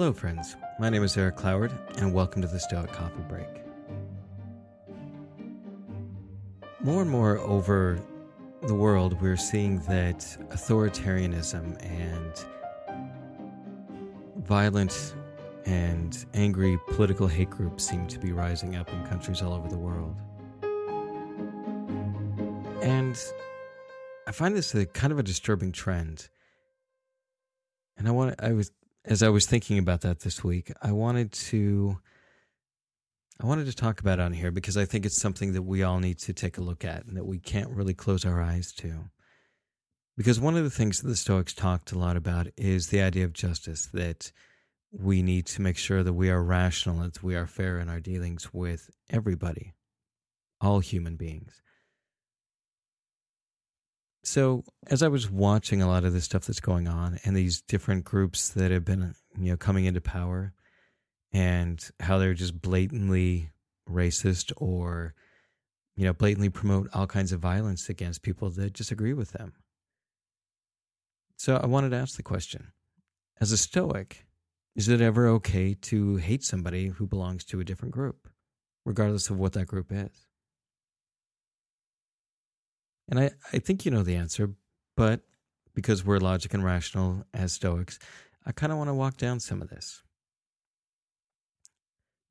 Hello, friends. My name is Eric Cloward, and welcome to the Stoic Coffee Break. More and more over the world, we're seeing that authoritarianism and violent and angry political hate groups seem to be rising up in countries all over the world. And I find this a kind of a disturbing trend. And I want I was as I was thinking about that this week, I wanted to I wanted to talk about on here because I think it's something that we all need to take a look at and that we can't really close our eyes to. Because one of the things that the Stoics talked a lot about is the idea of justice, that we need to make sure that we are rational, that we are fair in our dealings with everybody, all human beings. So, as I was watching a lot of this stuff that's going on and these different groups that have been, you know, coming into power and how they're just blatantly racist or, you know, blatantly promote all kinds of violence against people that disagree with them. So, I wanted to ask the question as a Stoic, is it ever okay to hate somebody who belongs to a different group, regardless of what that group is? And I, I think you know the answer, but because we're logic and rational as Stoics, I kind of want to walk down some of this.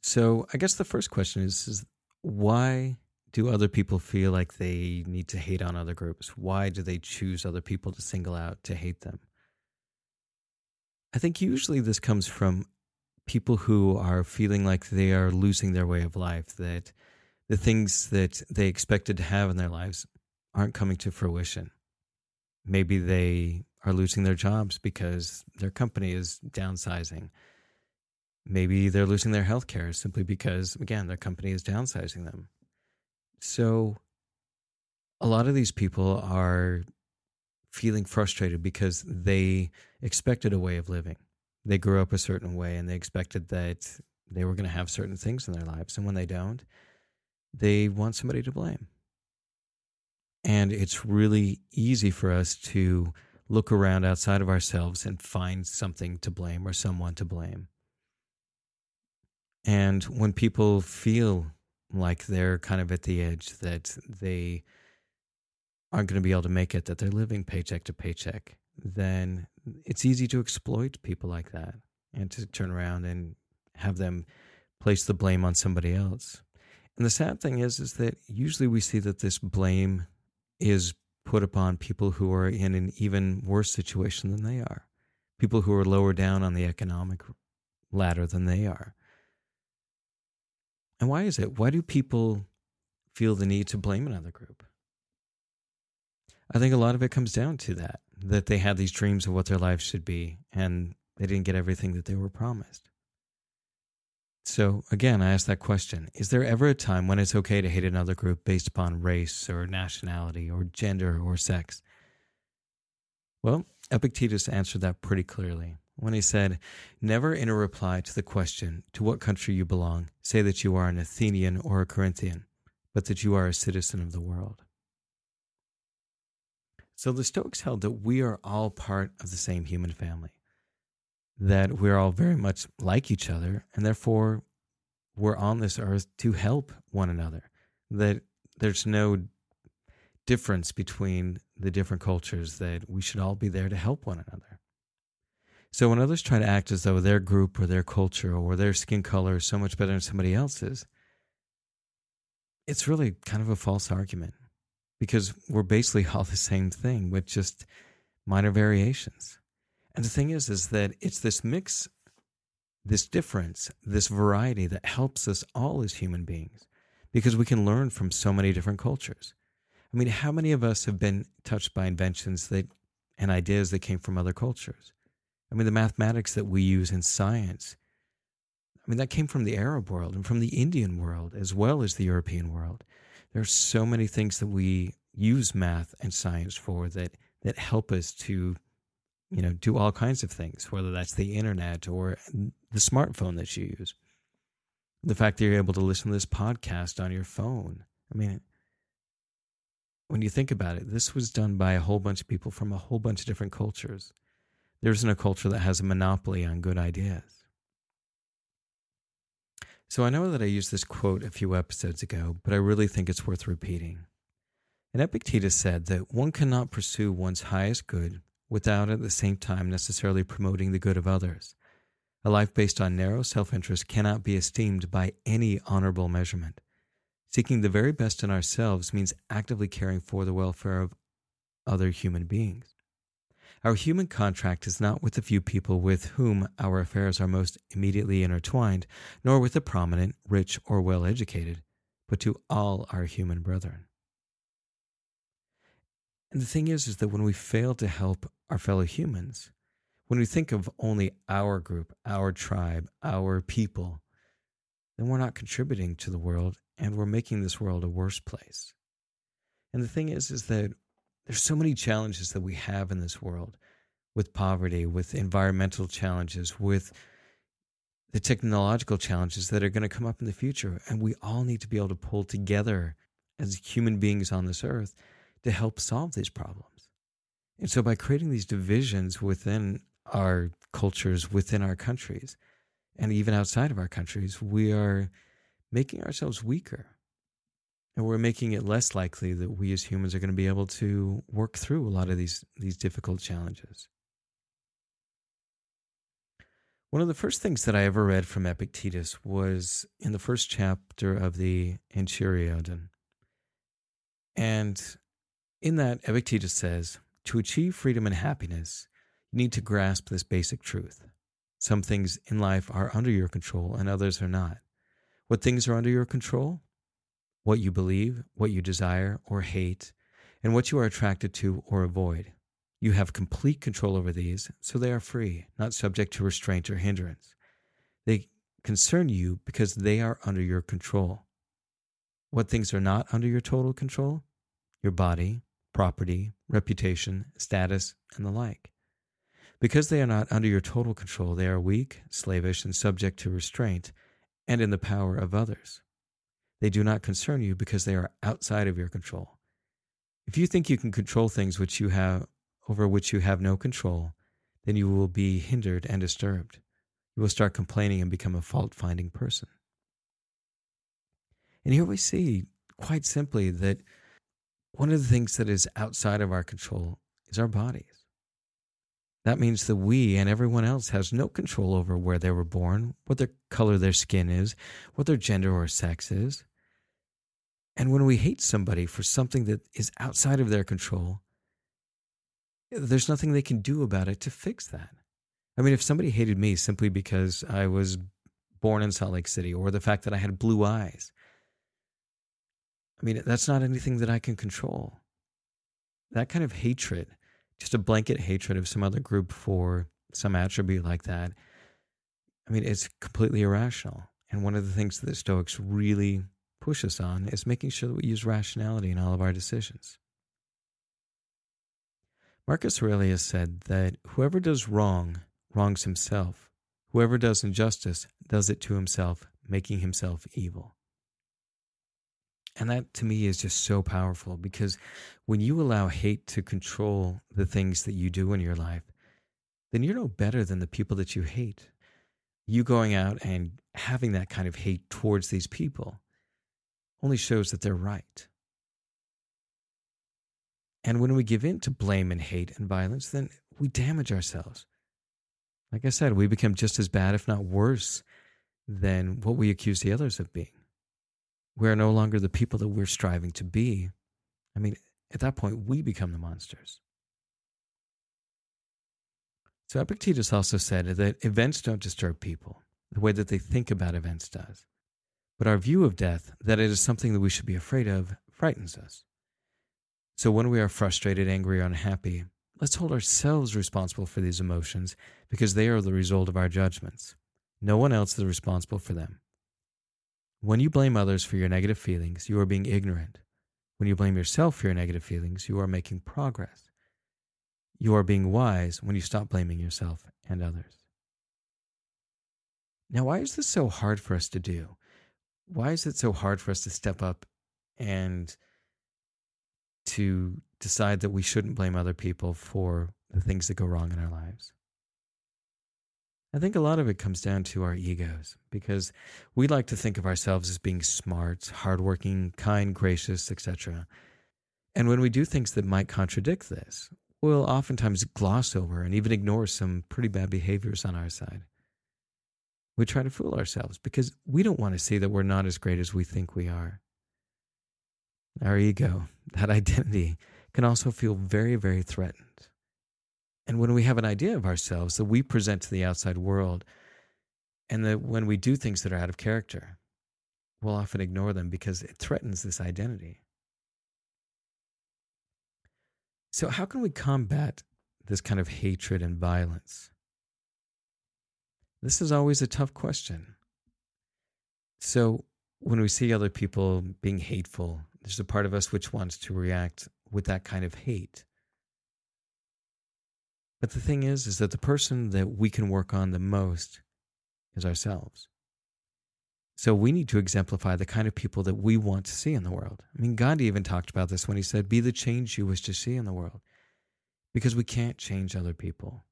So I guess the first question is, is why do other people feel like they need to hate on other groups? Why do they choose other people to single out to hate them? I think usually this comes from people who are feeling like they are losing their way of life, that the things that they expected to have in their lives aren't coming to fruition. Maybe they are losing their jobs because their company is downsizing. Maybe they're losing their health care simply because, again, their company is downsizing them. So, a lot of these people are feeling frustrated because they expected a way of living. They grew up a certain way and they expected that they were going to have certain things in their lives. And when they don't, they want somebody to blame. And it's really easy for us to look around outside of ourselves and find something to blame or someone to blame. And when people feel like they're kind of at the edge, that they aren't going to be able to make it, that they're living paycheck to paycheck, then it's easy to exploit people like that and to turn around and have them place the blame on somebody else. And the sad thing is, is that usually we see that this blame is put upon people who are in an even worse situation than they are, people who are lower down on the economic ladder than they are. And why is it? Why do people feel the need to blame another group? I think a lot of it comes down to that, that they had these dreams of what their life should be and they didn't get everything that they were promised. So, again, I ask that question Is there ever a time when it's okay to hate another group based upon race or nationality or gender or sex? Well, Epictetus answered that pretty clearly when he said, Never in a reply to the question, To what country you belong, say that you are an Athenian or a Corinthian, but that you are a citizen of the world. So the Stoics held that we are all part of the same human family that we're all very much like each other, and therefore we're on this earth to help one another. That there's no difference between the different cultures, that we should all be there to help one another. So when others try to act as though their group or their culture or their skin color is so much better than somebody else's, it's really kind of a false argument because we're basically all the same thing with just minor variations. And the thing is, is that it's this mix, this difference, this variety that helps us all as human beings because we can learn from so many different cultures. I mean, how many of us have been touched by inventions that and ideas that came from other cultures? I mean, the mathematics that we use in science. I mean, that came from the Arab world and from the Indian world as well as the European world. There are so many things that we use math and science for that that help us to you know, do all kinds of things, whether that's the internet or the smartphone that you use. The fact that you're able to listen to this podcast on your phone. I mean, when you think about it, this was done by a whole bunch of people from a whole bunch of different cultures. There isn't a culture that has a monopoly on good ideas. So I know that I used this quote a few episodes ago, but I really think it's worth repeating. And Epictetus said that one cannot pursue one's highest good without at the same time necessarily promoting the good of others. A life based on narrow self interest cannot be esteemed by any honorable measurement. Seeking the very best in ourselves means actively caring for the welfare of other human beings. Our human contract is not with the few people with whom our affairs are most immediately intertwined, nor with the prominent, rich, or well educated, but to all our human brethren. And the thing is, is that when we fail to help our fellow humans, when we think of only our group, our tribe, our people, then we're not contributing to the world and we're making this world a worse place. And the thing is, is that there's so many challenges that we have in this world with poverty, with environmental challenges, with the technological challenges that are going to come up in the future. And we all need to be able to pull together as human beings on this earth to help solve these problems. And so by creating these divisions within our cultures, within our countries, and even outside of our countries, we are making ourselves weaker. And we're making it less likely that we as humans are going to be able to work through a lot of these, these difficult challenges. One of the first things that I ever read from Epictetus was in the first chapter of the Enchiridion. And in that, Epictetus says, To achieve freedom and happiness, you need to grasp this basic truth. Some things in life are under your control and others are not. What things are under your control? What you believe, what you desire or hate, and what you are attracted to or avoid. You have complete control over these, so they are free, not subject to restraint or hindrance. They concern you because they are under your control. What things are not under your total control? Your body, property, reputation, status, and the like. Because they are not under your total control, they are weak, slavish, and subject to restraint, and in the power of others. They do not concern you because they are outside of your control. If you think you can control things which you have over which you have no control, then you will be hindered and disturbed. You will start complaining and become a fault finding person. And here we see quite simply that one of the things that is outside of our control is our bodies. That means that we and everyone else has no control over where they were born, what their color their skin is, what their gender or sex is. And when we hate somebody for something that is outside of their control, there's nothing they can do about it to fix that. I mean, if somebody hated me simply because I was born in Salt Lake City or the fact that I had blue eyes, I mean, that's not anything that I can control. That kind of hatred, just a blanket hatred of some other group for some attribute like that, I mean, it's completely irrational. And one of the things that the Stoics really push us on is making sure that we use rationality in all of our decisions. Marcus Aurelius said that whoever does wrong wrongs himself. Whoever does injustice does it to himself, making himself evil. And that to me is just so powerful because when you allow hate to control the things that you do in your life, then you're no better than the people that you hate. You going out and having that kind of hate towards these people only shows that they're right. And when we give in to blame and hate and violence, then we damage ourselves. Like I said, we become just as bad, if not worse, than what we accuse the others of being. We are no longer the people that we're striving to be. I mean, at that point, we become the monsters. So Epictetus also said that events don't disturb people the way that they think about events does. But our view of death, that it is something that we should be afraid of, frightens us. So when we are frustrated, angry, or unhappy, let's hold ourselves responsible for these emotions because they are the result of our judgments. No one else is responsible for them. When you blame others for your negative feelings, you are being ignorant. When you blame yourself for your negative feelings, you are making progress. You are being wise when you stop blaming yourself and others. Now, why is this so hard for us to do? Why is it so hard for us to step up and to decide that we shouldn't blame other people for the things that go wrong in our lives. I think a lot of it comes down to our egos because we like to think of ourselves as being smart, hardworking, kind, gracious, etc. And when we do things that might contradict this, we'll oftentimes gloss over and even ignore some pretty bad behaviors on our side. We try to fool ourselves because we don't want to see that we're not as great as we think we are. Our ego, that identity, can also feel very, very threatened. And when we have an idea of ourselves that we present to the outside world, and that when we do things that are out of character, we'll often ignore them because it threatens this identity. So, how can we combat this kind of hatred and violence? This is always a tough question. So, when we see other people being hateful, there's a part of us which wants to react with that kind of hate. But the thing is, is that the person that we can work on the most is ourselves. So we need to exemplify the kind of people that we want to see in the world. I mean, Gandhi even talked about this when he said, Be the change you wish to see in the world. Because we can't change other people.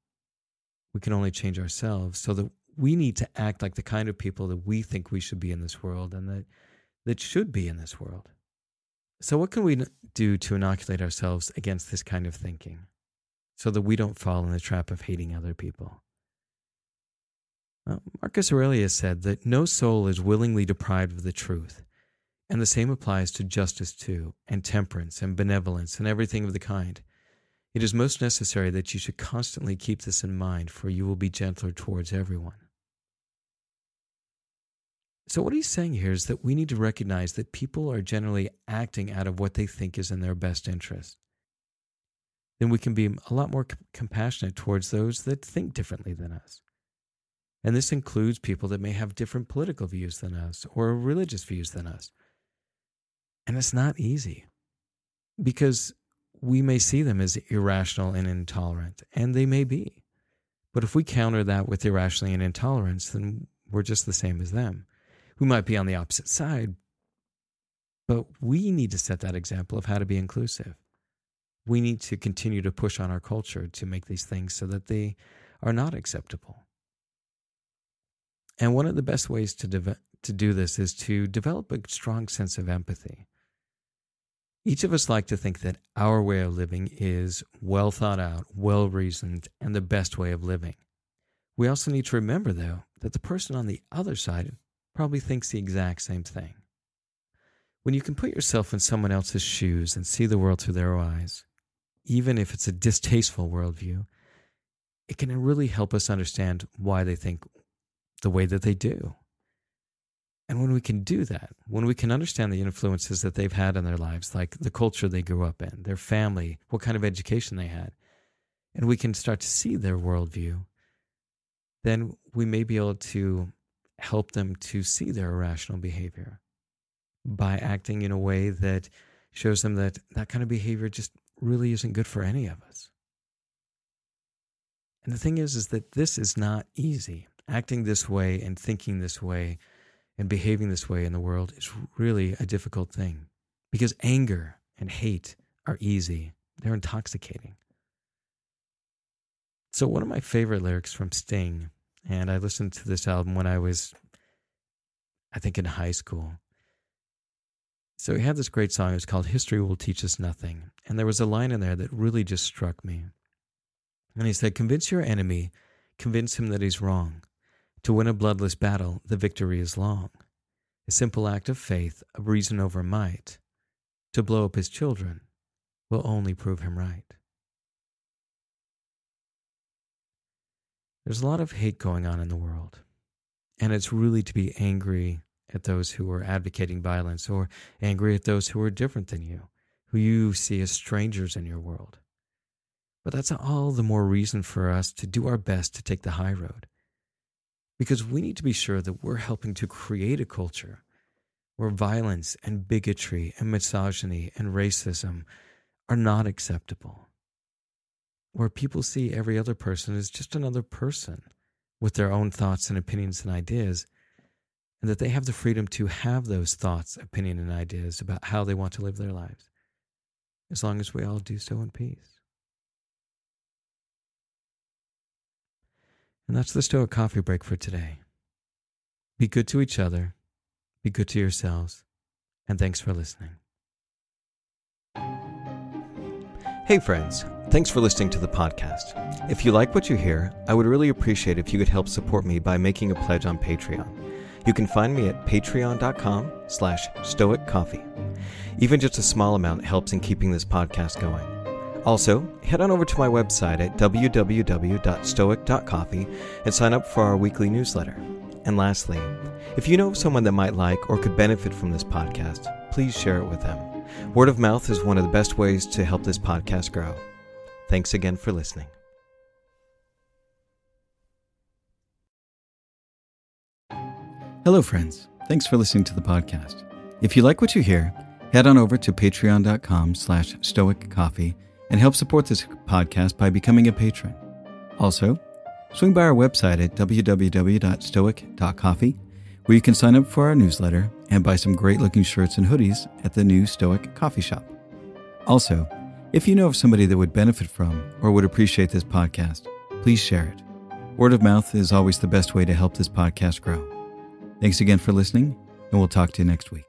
We can only change ourselves so that we need to act like the kind of people that we think we should be in this world and that, that should be in this world. So, what can we do to inoculate ourselves against this kind of thinking so that we don't fall in the trap of hating other people? Marcus Aurelius said that no soul is willingly deprived of the truth, and the same applies to justice too, and temperance, and benevolence, and everything of the kind. It is most necessary that you should constantly keep this in mind, for you will be gentler towards everyone. So, what he's saying here is that we need to recognize that people are generally acting out of what they think is in their best interest. Then we can be a lot more compassionate towards those that think differently than us. And this includes people that may have different political views than us or religious views than us. And it's not easy because we may see them as irrational and intolerant, and they may be. But if we counter that with irrationality and intolerance, then we're just the same as them. We might be on the opposite side, but we need to set that example of how to be inclusive. We need to continue to push on our culture to make these things so that they are not acceptable. And one of the best ways to, de- to do this is to develop a strong sense of empathy. Each of us like to think that our way of living is well thought out, well reasoned, and the best way of living. We also need to remember, though, that the person on the other side probably thinks the exact same thing. When you can put yourself in someone else's shoes and see the world through their eyes, even if it's a distasteful worldview, it can really help us understand why they think the way that they do. And when we can do that, when we can understand the influences that they've had in their lives, like the culture they grew up in, their family, what kind of education they had, and we can start to see their worldview, then we may be able to help them to see their irrational behavior by acting in a way that shows them that that kind of behavior just really isn't good for any of us. And the thing is, is that this is not easy acting this way and thinking this way and behaving this way in the world is really a difficult thing because anger and hate are easy, they're intoxicating. So, one of my favorite lyrics from Sting, and I listened to this album when I was, I think, in high school. So, he had this great song. It was called History Will Teach Us Nothing. And there was a line in there that really just struck me. And he said, Convince your enemy, convince him that he's wrong. To win a bloodless battle, the victory is long. A simple act of faith, of reason over might, to blow up his children will only prove him right. There's a lot of hate going on in the world, and it's really to be angry at those who are advocating violence or angry at those who are different than you, who you see as strangers in your world. But that's all the more reason for us to do our best to take the high road because we need to be sure that we're helping to create a culture where violence and bigotry and misogyny and racism are not acceptable, where people see every other person as just another person with their own thoughts and opinions and ideas, and that they have the freedom to have those thoughts, opinion, and ideas about how they want to live their lives, as long as we all do so in peace. And that's the Stoic Coffee Break for today. Be good to each other, be good to yourselves, and thanks for listening. Hey, friends. Thanks for listening to the podcast. If you like what you hear, I would really appreciate if you could help support me by making a pledge on Patreon. You can find me at patreon.com slash stoiccoffee. Even just a small amount helps in keeping this podcast going. Also, head on over to my website at www.stoic.coffee and sign up for our weekly newsletter. And lastly, if you know someone that might like or could benefit from this podcast, please share it with them. Word of mouth is one of the best ways to help this podcast grow. Thanks again for listening. Hello, friends. Thanks for listening to the podcast. If you like what you hear, head on over to patreon.com slash stoiccoffee and help support this podcast by becoming a patron. Also, swing by our website at www.stoic.coffee, where you can sign up for our newsletter and buy some great looking shirts and hoodies at the new Stoic Coffee Shop. Also, if you know of somebody that would benefit from or would appreciate this podcast, please share it. Word of mouth is always the best way to help this podcast grow. Thanks again for listening, and we'll talk to you next week.